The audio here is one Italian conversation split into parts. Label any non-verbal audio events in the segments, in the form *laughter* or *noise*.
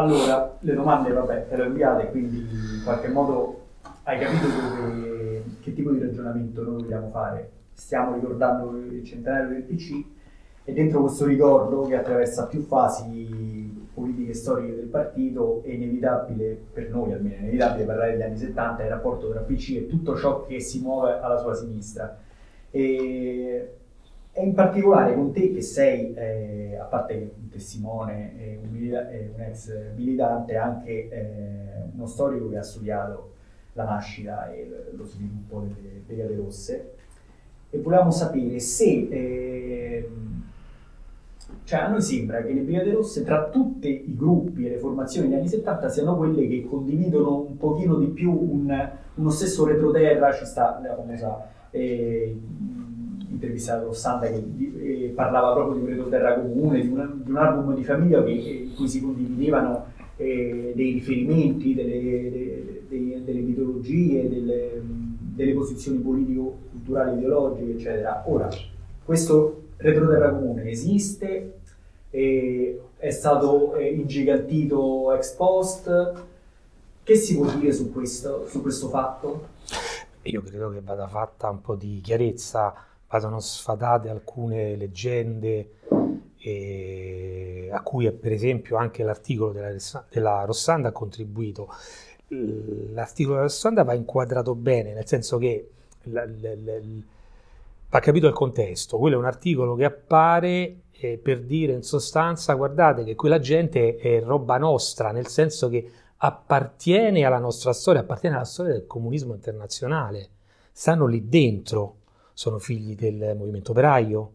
Allora, le domande, vabbè, te le ho inviate, quindi in qualche modo hai capito dove, che tipo di ragionamento noi vogliamo fare. Stiamo ricordando il centenario del PC e dentro questo ricordo che attraversa più fasi politiche e storiche del partito è inevitabile, per noi almeno, è inevitabile parlare degli anni 70 il rapporto tra PC e tutto ciò che si muove alla sua sinistra. E, e in particolare con te che sei, eh, a parte un testimone e un, un, ex militante, anche eh, uno storico che ha studiato la nascita e lo sviluppo delle Brigate Rosse, e volevamo sapere se... Eh, cioè a noi sembra che le Brigate Rosse tra tutti i gruppi e le formazioni degli anni 70 siano quelle che condividono un pochino di più un, uno stesso retroterra, ci sta la famosa eh, intervista da Rossanda che eh, parlava proprio di un retroterra comune, di un, di un, album di famiglia eh, in cui si condividevano eh, dei riferimenti, delle, de, de, delle mitologie, delle, delle posizioni politico-culturali, ideologiche, eccetera. Ora, questo retroterra comune esiste, è stato ingigantito ex post. Che si può dire su questo, su questo fatto? Io credo che vada fatta un po' di chiarezza, vadano sfatate alcune leggende eh, a cui per esempio anche l'articolo della, della Rossanda ha contribuito. L'articolo della Rossanda va inquadrato bene, nel senso che la, la, la, va capito il contesto. Quello è un articolo che appare eh, per dire in sostanza, guardate che quella gente è roba nostra, nel senso che appartiene alla nostra storia, appartiene alla storia del comunismo internazionale. Stanno lì dentro, sono figli del movimento operaio,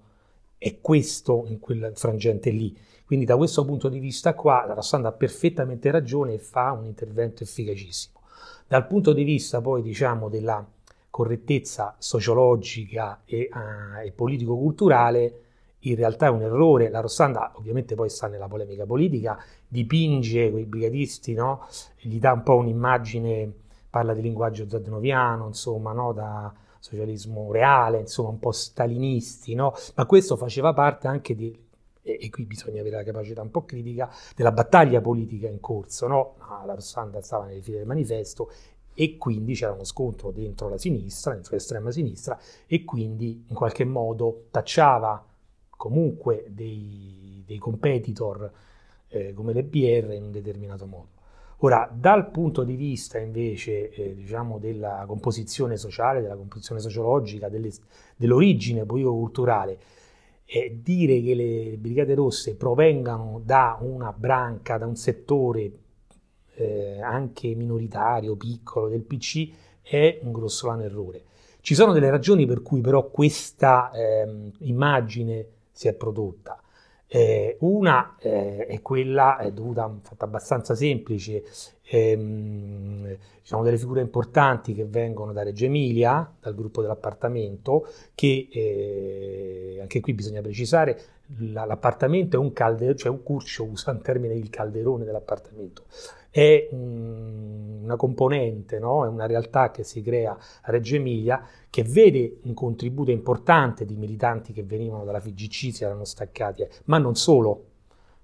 è questo in quel frangente lì. Quindi da questo punto di vista qua la Rossanda ha perfettamente ragione e fa un intervento efficacissimo. Dal punto di vista poi diciamo della correttezza sociologica e, uh, e politico-culturale, in realtà è un errore. La Rossanda ovviamente poi sta nella polemica politica, dipinge quei brigatisti, no? gli dà un po' un'immagine, parla di linguaggio zadenoviano, insomma, no? da socialismo reale, insomma, un po' stalinisti, no? ma questo faceva parte anche di, e, qui bisogna avere la capacità un po' critica, della battaglia politica in corso. No? La Rossanda stava nelle file del manifesto e quindi c'era uno scontro dentro la sinistra, dentro l'estrema sinistra e quindi in qualche modo tacciava comunque dei, dei competitor eh, come le BR in un determinato modo. Ora, dal punto di vista invece eh, diciamo della composizione sociale, della composizione sociologica, delle, dell'origine politico-culturale, eh, dire che le Brigate Rosse provengano da una branca, da un settore eh, anche minoritario, piccolo del PC, è un grossolano errore. Ci sono delle ragioni per cui però questa eh, immagine si è prodotta. Eh, una eh, è quella, è dovuta, fatta abbastanza semplice, ehm, diciamo delle figure importanti che vengono da Reggio Emilia, dal gruppo dell'appartamento, che eh, anche qui bisogna precisare, la, l'appartamento è un calderone, cioè un Curcio *laughs* usa un termine il calderone dell'appartamento, è un, una componente, no? è una realtà che si crea a Reggio Emilia che vede un contributo importante di militanti che venivano dalla FIGC, si erano staccati, ma non solo,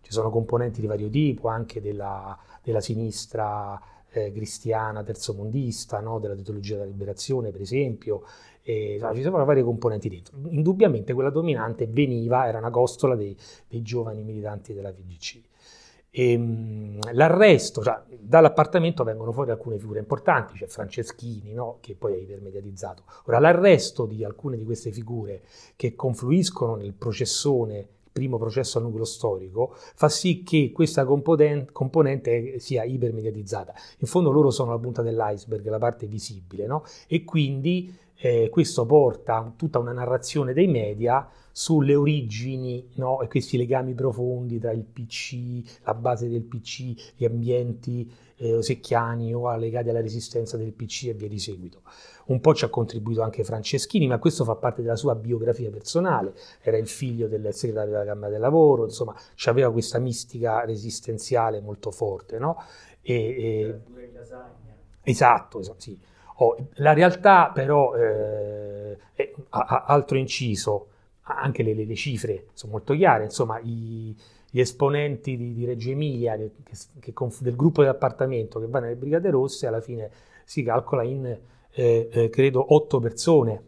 ci sono componenti di vario tipo, anche della, della sinistra eh, cristiana terzomondista, no? della teologia della liberazione per esempio, e, no, ci sono varie componenti dentro. Indubbiamente quella dominante veniva, era una costola dei, dei giovani militanti della FIGC. E, ehm, l'arresto, cioè, dall'appartamento vengono fuori alcune figure importanti, c'è Franceschini no? che poi è ipermediatizzato. Ora, l'arresto di alcune di queste figure che confluiscono nel processone, primo processo al nucleo storico, fa sì che questa componente sia ipermediatizzata. In fondo loro sono la punta dell'iceberg, la parte visibile, no? e quindi eh, questo porta tutta una narrazione dei media sulle origini no? e questi legami profondi tra il PC, la base del PC, gli ambienti eh, osecchiani o legati alla resistenza del PC e via di seguito. Un po' ci ha contribuito anche Franceschini, ma questo fa parte della sua biografia personale. Era il figlio del segretario della Camera del Lavoro, insomma, aveva questa mistica resistenziale molto forte. No? E, e... Esatto, esatto, sì. Oh, la realtà però, eh, altro inciso, anche le, le, cifre sono molto chiare, insomma i, gli esponenti di, di Reggio Emilia che, che, del gruppo dell'appartamento che va nelle Brigate Rosse alla fine si calcola in eh, eh, credo otto persone,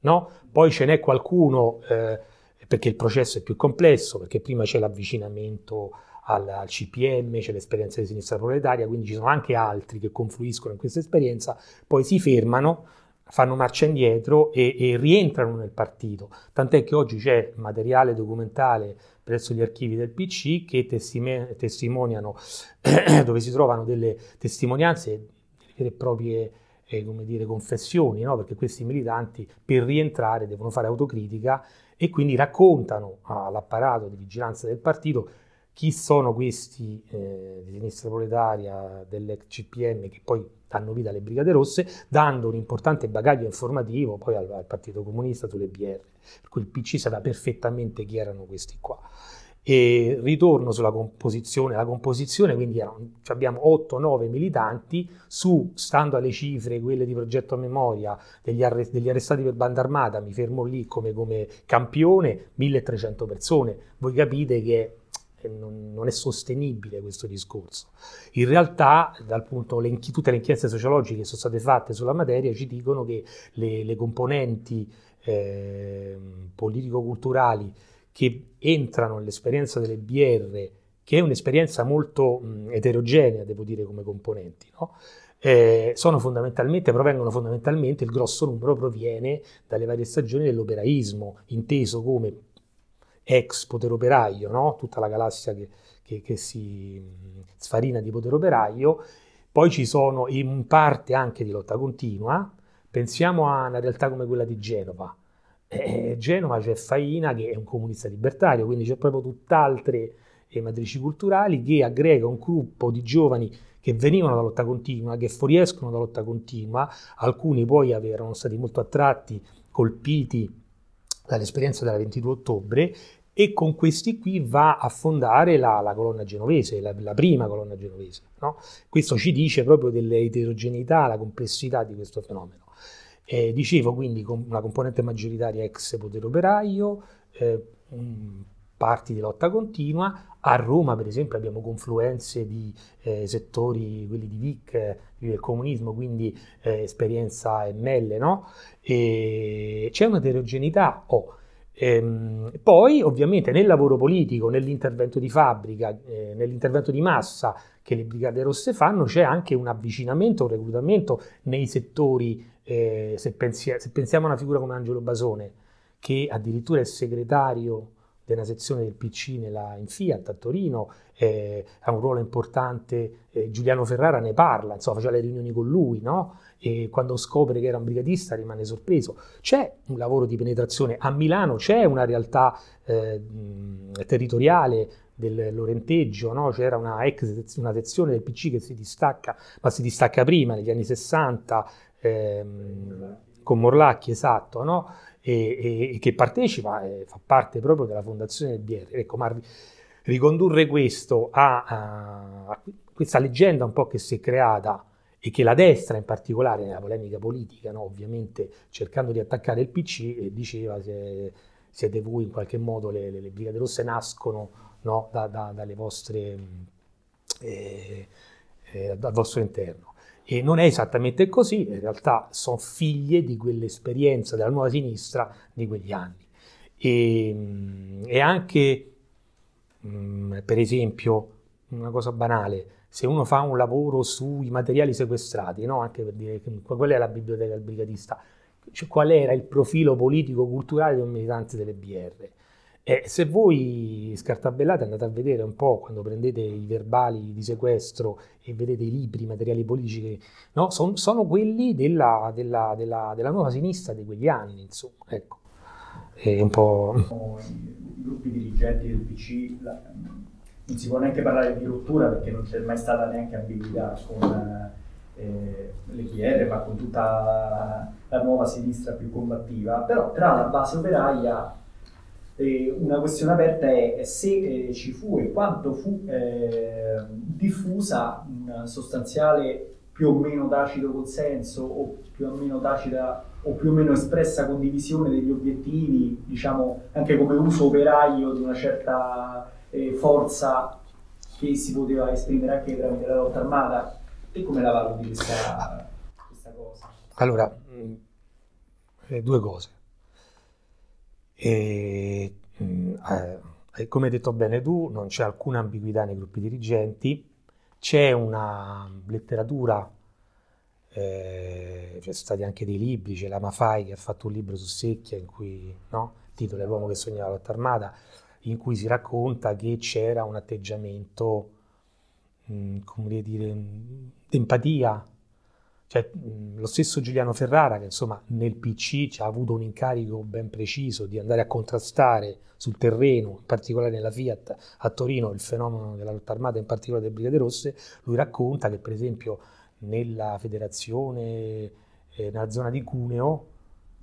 no? Poi ce n'è qualcuno eh, perché il processo è più complesso, perché prima c'è l'avvicinamento al, al CPM, c'è l'esperienza di sinistra proletaria, quindi ci sono anche altri che confluiscono in questa esperienza, poi si fermano, fanno marcia indietro e, e rientrano nel partito. Tant'è che oggi c'è materiale documentale presso gli archivi del PC che testime, testimoniano, *clears throat* dove si trovano delle testimonianze, delle vere e proprie eh, come dire, confessioni, no? perché questi militanti per rientrare devono fare autocritica e quindi raccontano all'apparato di vigilanza del partito chi sono questi eh, di sinistra proletaria dell'ex CPM che poi danno vita alle Brigate Rosse, dando un importante bagaglio informativo poi al, al Partito Comunista sulle BR, per cui il PC sapeva perfettamente chi erano questi qua. E ritorno sulla composizione, la composizione quindi erano, abbiamo 8-9 militanti su, stando alle cifre, quelle di progetto a memoria degli, arrest- degli arrestati per banda armata, mi fermo lì come, come campione, 1300 persone. Voi capite che non, non, è sostenibile questo discorso. In realtà, dal punto, le, tutte le inchieste sociologiche che sono state fatte sulla materia ci dicono che le, le componenti eh, politico-culturali che entrano nell'esperienza delle BR, che è un'esperienza molto mh, eterogenea, devo dire, come componenti, no? eh, sono fondamentalmente, provengono fondamentalmente, il grosso numero proviene dalle varie stagioni dell'operaismo, inteso come ex potere operaio, no? tutta la galassia che, che, che si sfarina di potere operaio, poi ci sono in parte anche di lotta continua, pensiamo a una realtà come quella di Genova, eh, Genova c'è Faina che è un comunista libertario, quindi c'è proprio tutt'altre eh, matrici culturali che aggrega un gruppo di giovani che venivano dalla lotta continua, che fuoriescono dalla lotta continua, alcuni poi erano stati molto attratti, colpiti dall'esperienza della 22 ottobre e con questi qui va a fondare la, la colonna genovese, la, la, prima colonna genovese. No? Questo ci dice proprio dell'eterogeneità, la complessità di questo fenomeno. Eh, dicevo quindi con una componente maggioritaria ex potere operaio, eh, parti di lotta continua. A Roma, per esempio, abbiamo confluenze di eh, settori, quelli di VIC, del comunismo, quindi eh, esperienza ML, no? E c'è un'eterogeneità. Oh, Ehm, poi ovviamente nel lavoro politico, nell'intervento di fabbrica, eh, nell'intervento di massa che le Brigate Rosse fanno, c'è anche un avvicinamento, un reclutamento nei settori, eh, se, pensi, se, pensiamo a una figura come Angelo Basone, che addirittura è segretario della sezione del PC nella, in Fiat a Torino, eh, ha un ruolo importante, eh, Giuliano Ferrara ne parla, insomma faceva le riunioni con lui, no? E quando scopre che era un brigadista rimane sorpreso. C'è un lavoro di penetrazione a Milano, c'è una realtà eh, territoriale del Lorenteggio, no? c'era una, ex, una sezione del PC che si distacca, ma si distacca prima, negli anni 60, ehm, con Morlacchi, esatto, no? e, e, e, che partecipa, e fa parte proprio della fondazione del BR. Ecco, ma ricondurre questo a, a, a questa leggenda un po' che si è creata e che la destra in particolare nella polemica politica, no, ovviamente cercando di attaccare il PC, eh, diceva se siete voi in qualche modo, le, le, le Brigate Rosse nascono no, da, da, dalle vostre, eh, eh, dal vostro interno. E non è esattamente così, in realtà sono figlie di quell'esperienza della nuova sinistra di quegli anni. E, e anche, mh, mm, per esempio, una cosa banale, se uno fa un lavoro sui materiali sequestrati, no? anche per dire qual è la biblioteca del brigadista, cioè, qual era il profilo politico-culturale di un militante delle BR. E se voi scartabellate andate a vedere un po' quando prendete i verbali di sequestro e vedete i libri, i materiali politici, che, no? Son, sono quelli della, della, della, della, nuova sinistra di quegli anni, insomma. Ecco. È un po'... I gruppi dirigenti del PC non si può neanche parlare di rottura perché non c'è mai stata neanche ambiguità con eh, le PR, ma con tutta la nuova sinistra più combattiva, però tra la base operaia eh, una questione aperta è se eh, ci fu e quanto fu eh, diffusa una sostanziale più o meno tacido consenso o più o meno tacita o più o meno espressa condivisione degli obiettivi, diciamo anche come uso operaio di una certa eh, forza che si poteva esprimere anche tramite la lotta armata. E come la valuti questa, questa cosa? Allora, mh, eh, due cose. E, mh, eh, come hai detto bene tu, non c'è alcuna ambiguità nei gruppi dirigenti, c'è una letteratura, eh, ci sono stati anche dei libri, c'è la Mafai che ha fatto un libro su Secchia in cui, no? il titolo è L'uomo che sognava la lotta armata, in cui si racconta che c'era un atteggiamento, mh, come dire, empatia. Cioè, mh, lo stesso Giuliano Ferrara, che insomma nel PC ha avuto un incarico ben preciso di andare a contrastare sul terreno, in particolare nella Fiat a Torino, il fenomeno della lotta armata, in particolare delle Brigate Rosse, lui racconta che per esempio nella federazione, eh, nella zona di Cuneo,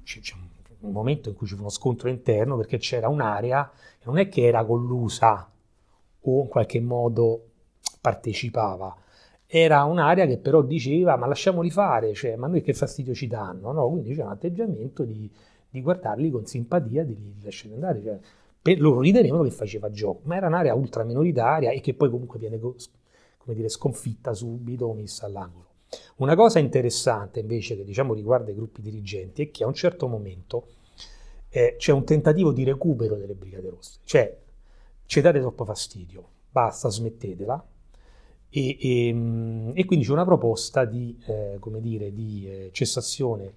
c'è un un momento in cui ci fu uno scontro interno perché c'era un'area che non è che era collusa o in qualche modo partecipava, era un'area che però diceva ma lasciamoli fare, cioè ma noi che fastidio ci danno, no? quindi c'è un atteggiamento di, di guardarli con simpatia, di, lasciare andare, cioè, per, loro ritenevano che faceva gioco, ma era un'area ultra minoritaria e che poi comunque viene dire, sconfitta subito, messa all'angolo. Una cosa interessante invece che diciamo riguarda i gruppi dirigenti è che a un certo momento eh, c'è un tentativo di recupero delle Brigate Rosse, cioè ci date troppo fastidio, basta, smettetela. E, e, mm, e quindi c'è una proposta di, eh, dire, di eh, cessazione,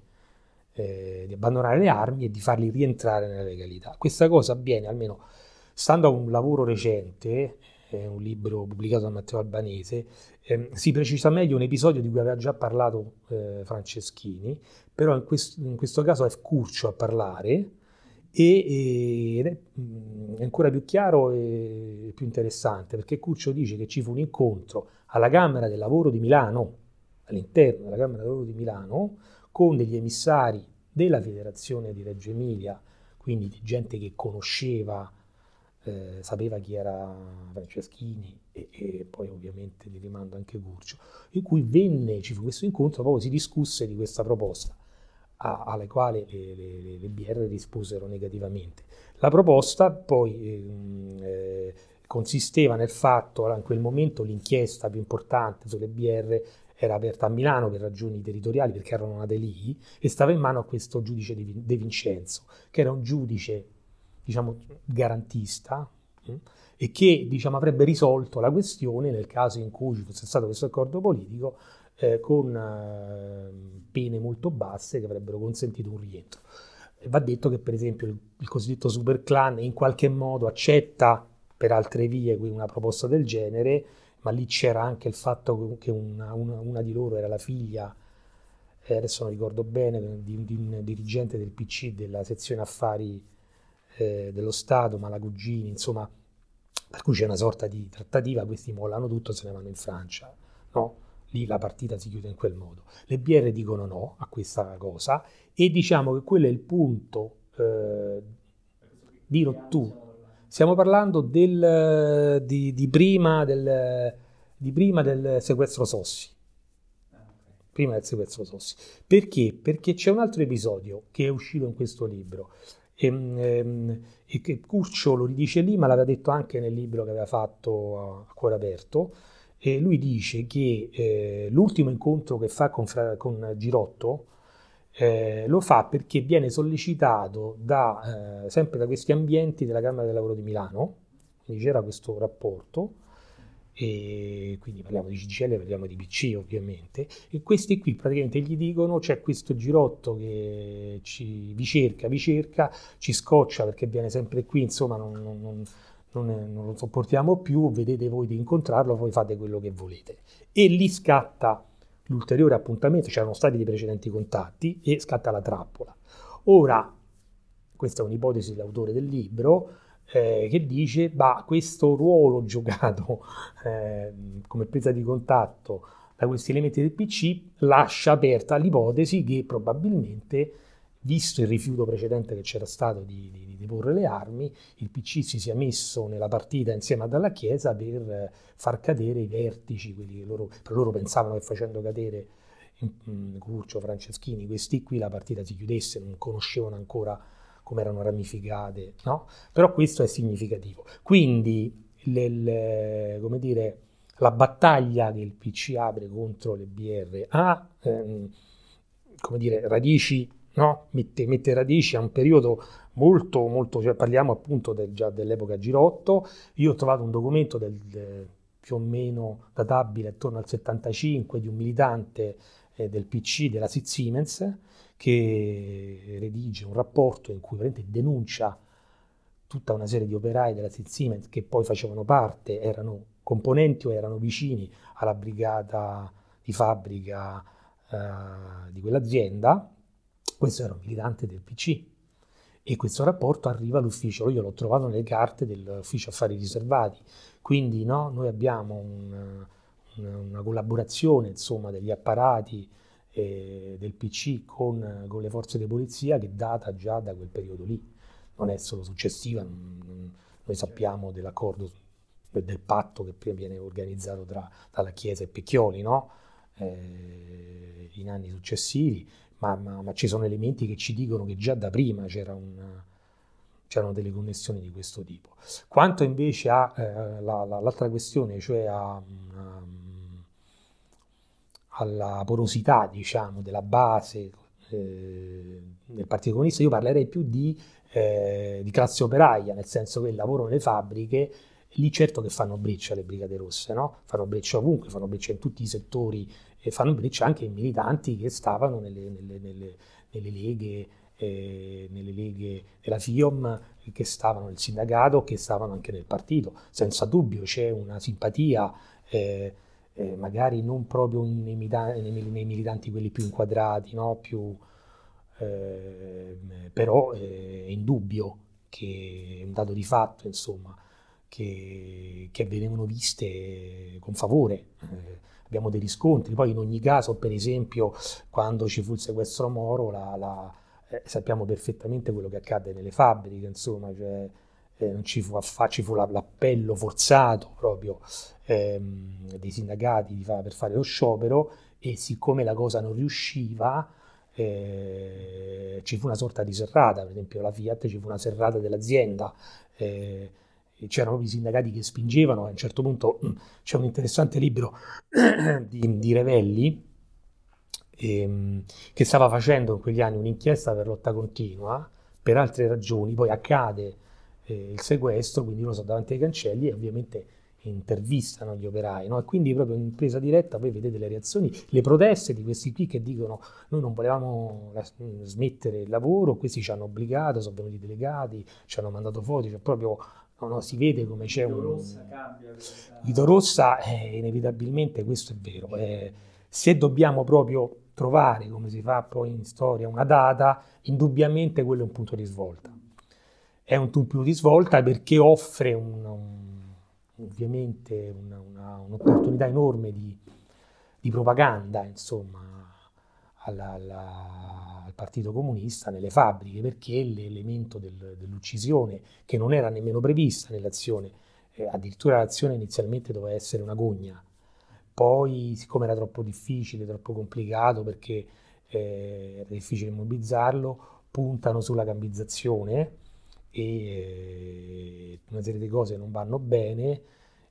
eh, di abbandonare le armi e di farli rientrare nella legalità. Questa cosa avviene almeno stando a un lavoro recente è un libro pubblicato da Matteo Albanese, eh, si precisa meglio un episodio di cui aveva già parlato eh, Franceschini, però in, quest- in, questo caso è Curcio a parlare e, ed è, mm, è, ancora più chiaro e più interessante perché Curcio dice che ci fu un incontro alla Camera del Lavoro di Milano, all'interno della Camera del Lavoro di Milano, con degli emissari della Federazione di Reggio Emilia, quindi di gente che conosceva eh, sapeva chi era Franceschini e, e, poi ovviamente gli rimando anche Curcio, in cui venne, ci fu questo incontro, proprio si discusse di questa proposta, a, alle quali le, le, le, BR risposero negativamente. La proposta poi ehm, eh, consisteva nel fatto, in quel momento l'inchiesta più importante sulle BR era aperta a Milano per ragioni territoriali, perché erano nate lì, e stava in mano a questo giudice De Vincenzo, che era un giudice diciamo, garantista hm, e che diciamo, avrebbe risolto la questione nel caso in cui ci fosse stato questo accordo politico eh, con eh, pene molto basse che avrebbero consentito un rientro. Va detto che per esempio il, il cosiddetto super clan in qualche modo accetta per altre vie una proposta del genere, ma lì c'era anche il fatto che una, una, una di loro era la figlia, eh, adesso non ricordo bene, di, di un dirigente del PC della sezione affari eh, dello Stato, Malagugini, insomma, per cui c'è una sorta di trattativa, questi mollano tutto se ne vanno in Francia, no? Lì la partita si chiude in quel modo. Le BR dicono no a questa cosa e diciamo che quello è il punto eh, di rottura. Stiamo parlando del, di, di, prima del, di prima del sequestro Sossi prima del sequestro Sossi. Perché? Perché c'è un altro episodio che è uscito in questo libro e, ehm, e Curcio lo ridice lì, ma l'aveva detto anche nel libro che aveva fatto a, a cuore aperto. E lui dice che eh, l'ultimo incontro che fa con, con Girotto eh, lo fa perché viene sollecitato da, eh, sempre da questi ambienti della Camera del Lavoro di Milano, quindi c'era questo rapporto, e quindi parliamo di CGL, parliamo di PC ovviamente, e questi qui praticamente gli dicono c'è questo girotto che ci, vi cerca, vi cerca, ci scoccia perché viene sempre qui, insomma non, non, non, non, è, non lo sopportiamo più, vedete voi di incontrarlo, poi fate quello che volete. E lì scatta l'ulteriore appuntamento, c'erano stati dei precedenti contatti e scatta la trappola. Ora, questa è un'ipotesi dell'autore del libro, eh, che dice, bah, questo ruolo giocato *laughs* eh, come presa di contatto da questi elementi del PC lascia aperta l'ipotesi che probabilmente, visto il rifiuto precedente che c'era stato di, di, di deporre le armi, il PC si sia messo nella partita insieme alla Chiesa per far cadere i vertici, quelli che loro, loro pensavano che facendo cadere Curcio, Franceschini, questi qui la partita si chiudesse, non conoscevano ancora come erano ramificate, no? Però questo è significativo. Quindi le, come dire, la battaglia che il PC apre contro le BR ha ehm, come dire, radici, no? mette, mette, radici a un periodo molto, molto, cioè parliamo appunto del, già dell'epoca Girotto. Io ho trovato un documento del, del, più o meno databile attorno al 75 di un militante eh, del PC della Siemens che redige un rapporto in cui denuncia tutta una serie di operai della Siemens che poi facevano parte, erano componenti o erano vicini alla brigata di fabbrica eh, di quell'azienda. Questo era un militante del PC e questo rapporto arriva all'ufficio, io l'ho trovato nelle carte dell'ufficio affari riservati, quindi no, noi abbiamo un, una collaborazione insomma, degli apparati eh, del PC con, con, le forze di polizia che data già da quel periodo lì, non è solo successiva, noi sappiamo dell'accordo del patto che viene organizzato tra, la Chiesa e Pecchioli, no? eh, in anni successivi, ma, ma, ma, ci sono elementi che ci dicono che già da prima c'era una, c'erano delle connessioni di questo tipo. Quanto invece a eh, la, la, questione, cioè a, um, alla porosità diciamo, della base eh, del Partito Comunista, io parlerei più di, eh, di, classe operaia, nel senso che il lavoro nelle fabbriche, lì certo che fanno breccia le Brigate Rosse, no? fanno breccia ovunque, fanno breccia in tutti i settori e fanno breccia anche i militanti che stavano nelle, nelle, nelle, nelle leghe, eh, nelle leghe della FIOM, che stavano nel sindacato, che stavano anche nel partito. Senza dubbio c'è una simpatia, eh, eh, magari non proprio nei, nei, militanti quelli più inquadrati, no? più, ehm, però eh, è indubbio che è un dato di fatto, insomma, che, che venivano viste con favore. Eh, abbiamo dei riscontri. Poi in ogni caso, per esempio, quando ci fu il sequestro Moro, la, la, eh, sappiamo perfettamente quello che accade nelle fabbriche, insomma, cioè, eh, ci fu, ci fu la, l'appello forzato proprio ehm, dei sindacati fa- per fare lo sciopero e siccome la cosa non riusciva, eh, ci fu una sorta di serrata, per esempio la Fiat ci fu una serrata dell'azienda. Eh, c'erano proprio i sindacati che spingevano, a un certo punto mm, c'è un interessante libro *clears throat* di, di Revelli ehm, che stava facendo in quegli anni un'inchiesta per lotta continua, per altre ragioni, poi accade eh, il sequestro, quindi loro sono davanti ai cancelli e ovviamente intervistano gli operai, no? e quindi proprio in presa diretta voi vedete le reazioni, le proteste di questi qui che dicono noi non volevamo smettere il lavoro, questi ci hanno obbligato, sono venuti delegati, ci hanno mandato foto, cioè proprio No, no, si vede come c'è un... Rossa cambia questa... Guido Rossa, eh, inevitabilmente questo è vero. Eh, se dobbiamo proprio trovare, come si fa poi in storia, una data, indubbiamente quello è un punto di svolta. È un punto di svolta perché offre un, un, ovviamente una, una, un'opportunità enorme di, di propaganda, insomma, alla, alla Partito Comunista nelle fabbriche perché l'elemento del, dell'uccisione, che non era nemmeno prevista nell'azione, eh, addirittura l'azione inizialmente doveva essere una gogna, poi siccome era troppo difficile, troppo complicato perché eh, era difficile immobilizzarlo, puntano sulla gambizzazione e eh, una serie di cose non vanno bene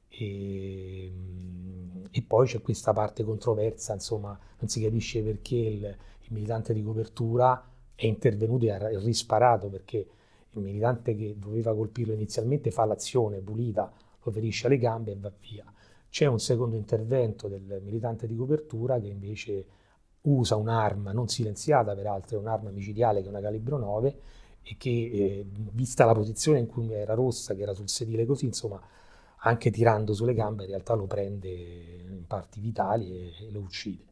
e, e, poi c'è questa parte controversa, insomma, non si capisce perché il, il militante di copertura è intervenuto e ha risparato perché il militante che doveva colpirlo inizialmente fa l'azione pulita, lo ferisce alle gambe e va via. C'è un secondo intervento del militante di copertura che invece usa un'arma non silenziata, peraltro è un'arma micidiale che è una calibro 9 e che eh, vista la posizione in cui era rossa, che era sul sedile così, insomma, anche tirando sulle gambe in realtà lo prende in parti vitali e, e lo uccide.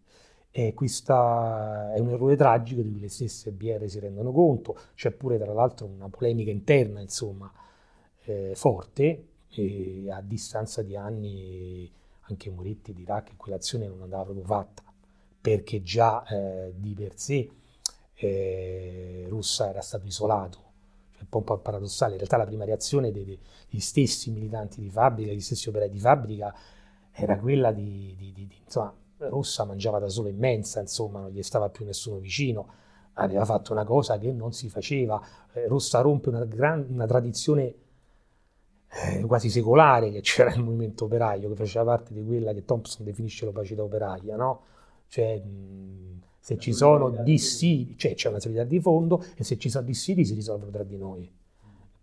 E questo è un errore tragico di cui le stesse BR si rendono conto, c'è pure tra l'altro una polemica interna, insomma, eh, forte, e a distanza di anni anche Moretti dirà che quell'azione non andava proprio fatta, perché già eh, di per sé eh, Russa era stato isolato, cioè, un po' paradossale, in realtà la prima reazione dei, degli stessi militanti di fabbrica, degli stessi operai di fabbrica, era quella di, di, di insomma, Rossa mangiava da sola immensa, insomma, non gli stava più nessuno vicino, aveva fatto una cosa che non si faceva. Eh, Rossa rompe una, gran, una tradizione eh, quasi secolare che c'era il movimento operaio, che faceva parte di quella che Thompson definisce l'opacità operaia, no? Cioè, mh, se ci sono dissidi, cioè c'è una solidarietà di fondo e se ci sono dissidi si risolvono tra di noi.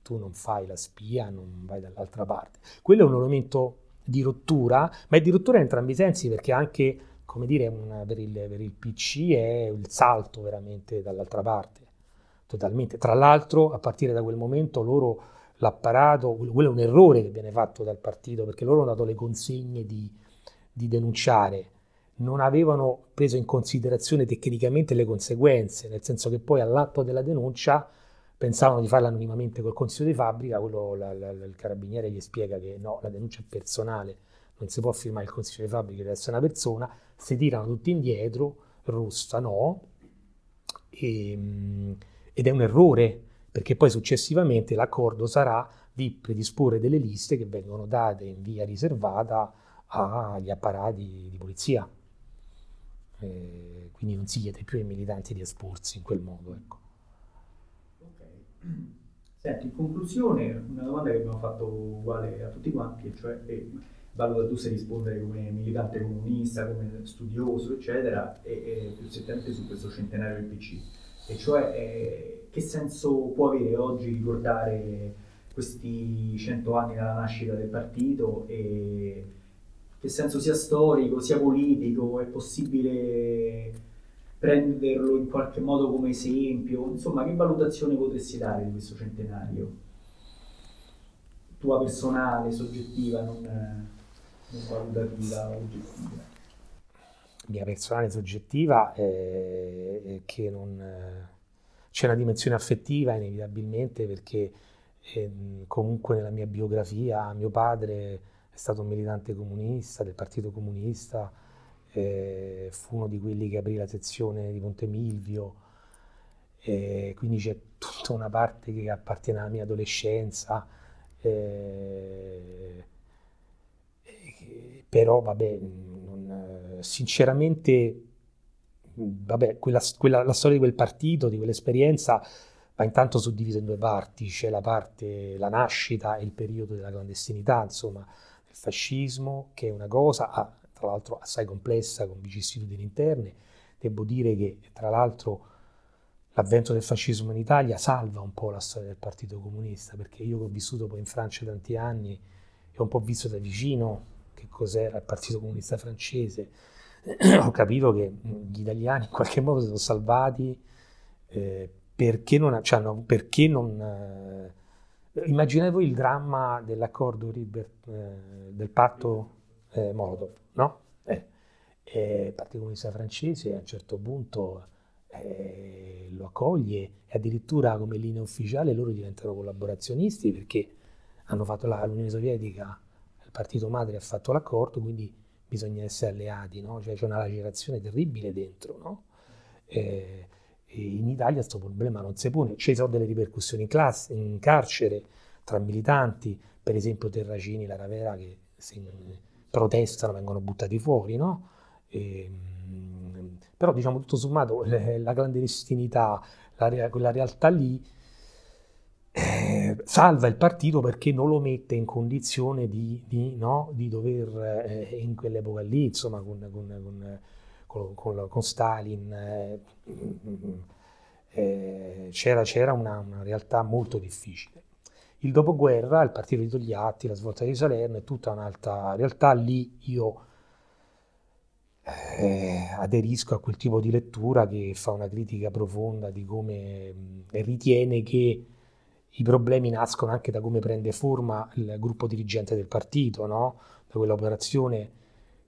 Tu non fai la spia, non vai dall'altra parte. Quello è un elemento di rottura, ma è di rottura in entrambi i sensi perché anche, come dire, una, per, il, per il PC è il salto veramente dall'altra parte, totalmente. Tra l'altro, a partire da quel momento loro l'apparato, quello è un errore che viene fatto dal partito perché loro hanno dato le consegne di, di denunciare, non avevano preso in considerazione tecnicamente le conseguenze, nel senso che poi all'atto della denuncia pensavano di farla anonimamente col consiglio di fabbrica, quello, la, la, il carabiniere gli spiega che no, la denuncia è personale, non si può firmare il consiglio di fabbrica, deve essere una persona, si tirano tutti indietro, Rossa no, e, ehm, ed è un errore, perché poi successivamente l'accordo sarà di predisporre delle liste che vengono date in via riservata agli apparati di polizia. Eh, quindi non si chiede più ai militanti di esporsi in quel modo. Ecco. Senti, in conclusione, una domanda che abbiamo fatto uguale a tutti quanti, cioè eh, valuta tu se rispondere come militante comunista, come studioso, eccetera, e, e più settamente su questo centenario del PC. E cioè, eh, che senso può avere oggi ricordare questi cento anni dalla nascita del partito e che senso sia storico, sia politico, è possibile prenderlo in qualche modo come esempio? Insomma, che valutazione potresti dare di questo centenario? Tua personale, soggettiva, non, non valutativa, oggettiva. Mia personale soggettiva è, che non, c'è una dimensione affettiva inevitabilmente perché eh, comunque nella mia biografia mio padre è stato un militante comunista del Partito Comunista, eh, fu uno di quelli che aprì la sezione di Ponte Milvio, eh, quindi c'è tutta una parte che appartiene alla mia adolescenza, eh, però vabbè, non, sinceramente, vabbè, quella, quella, la storia di quel partito, di quell'esperienza, va intanto suddivisa in due parti, c'è la parte, la nascita e il periodo della clandestinità, insomma, fascismo, che è una cosa, ah, tra l'altro assai complessa, con vicissitudini interne. Devo dire che, tra l'altro, l'avvento del fascismo in Italia salva un po' la storia del Partito Comunista, perché io che ho vissuto poi in Francia tanti anni e ho un po' visto da vicino che cos'era il Partito Comunista francese, *clears throat* ho capito che gli italiani in qualche modo si sono salvati eh, perché non... Cioè, no, perché non eh, immaginate voi il dramma dell'accordo Ribert, eh, del patto eh, Molotov, no? Eh, eh, Partito Comunista Francese a un certo punto eh, lo accoglie e addirittura come linea ufficiale loro diventano collaborazionisti perché hanno fatto la, l'Unione Sovietica, il partito madre ha fatto l'accordo, quindi bisogna essere alleati, no? Cioè c'è una lacerazione terribile dentro, no? Eh, in Italia questo problema non si pone, ci sono delle ripercussioni in, classe, in carcere tra militanti, per esempio Terracini, la Ravera che si, protestano, vengono buttati fuori, no? E, ehm, però diciamo tutto sommato *laughs* la clandestinità, la, quella realtà lì eh, salva il partito perché non lo mette in condizione di, di, no, di dover, eh, in quell'epoca lì, insomma, con, con, con, con, con Stalin, eh, eh c'era, c'era una, una realtà molto difficile. Il dopoguerra, il partito di Togliatti, la svolta di Salerno è tutta un'altra realtà. Lì io eh, aderisco a quel tipo di lettura che fa una critica profonda di come mh, ritiene che i problemi nascono anche da come prende forma il gruppo dirigente del partito, no? da quell'operazione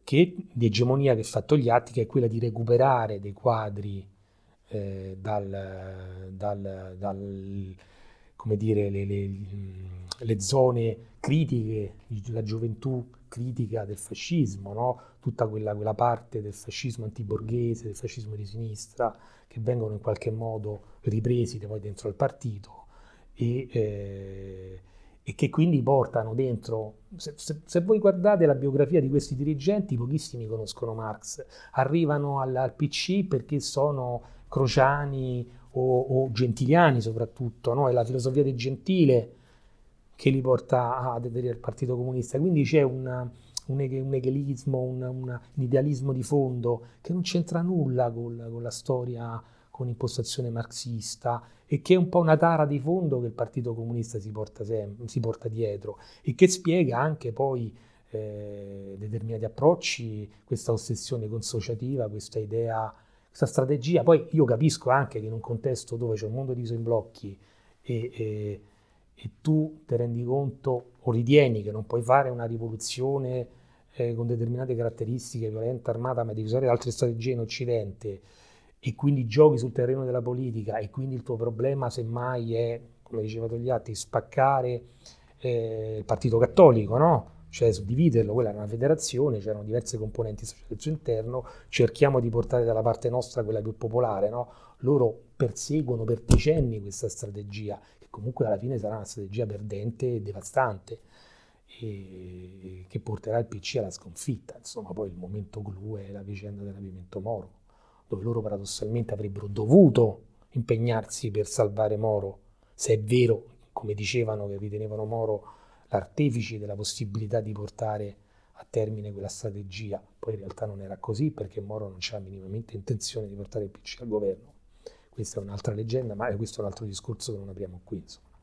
che, di egemonia che fa Togliatti, che è quella di recuperare dei quadri eh, dal, dal, dal come dire, le, le, le zone critiche, la gioventù critica del fascismo, no? tutta quella, quella, parte del fascismo antiborghese, del fascismo di sinistra, che vengono in qualche modo ripresi poi dentro il partito e, eh, e che quindi portano dentro, se, se, se, voi guardate la biografia di questi dirigenti, pochissimi conoscono Marx, arrivano al, al PC perché sono crociani o, o gentiliani soprattutto, no? è la filosofia del gentile che li porta a aderire al Partito Comunista. Quindi c'è una, un, un egelismo, un, un, idealismo di fondo che non c'entra nulla con, con la storia, con impostazione marxista e che è un po' una tara di fondo che il Partito Comunista si porta, sempre, si porta dietro e che spiega anche poi eh, determinati approcci, questa ossessione consociativa, questa idea, questa strategia. Poi io capisco anche che in un contesto dove c'è un mondo diviso in blocchi e, e, e tu ti rendi conto o ritieni che non puoi fare una rivoluzione eh, con determinate caratteristiche, violenta, armata, ma devi usare altre strategie in Occidente e quindi giochi sul terreno della politica e quindi il tuo problema semmai è, come diceva Togliatti, spaccare eh, il partito cattolico, no? cioè suddividerlo, quella era una federazione, c'erano diverse componenti sociali al suo interno, cerchiamo di portare dalla parte nostra quella più popolare, no? loro perseguono per decenni questa strategia, che comunque alla fine sarà una strategia perdente e devastante, e che porterà il PC alla sconfitta, insomma poi il momento clou è la vicenda del rapimento Moro, dove loro paradossalmente avrebbero dovuto impegnarsi per salvare Moro, se è vero, come dicevano che ritenevano Moro artefici della possibilità di portare a termine quella strategia. Poi in realtà non era così perché Moro non c'era minimamente intenzione di portare il PC al governo. Questa è un'altra leggenda, ma questo è un altro discorso che non apriamo qui. Insomma.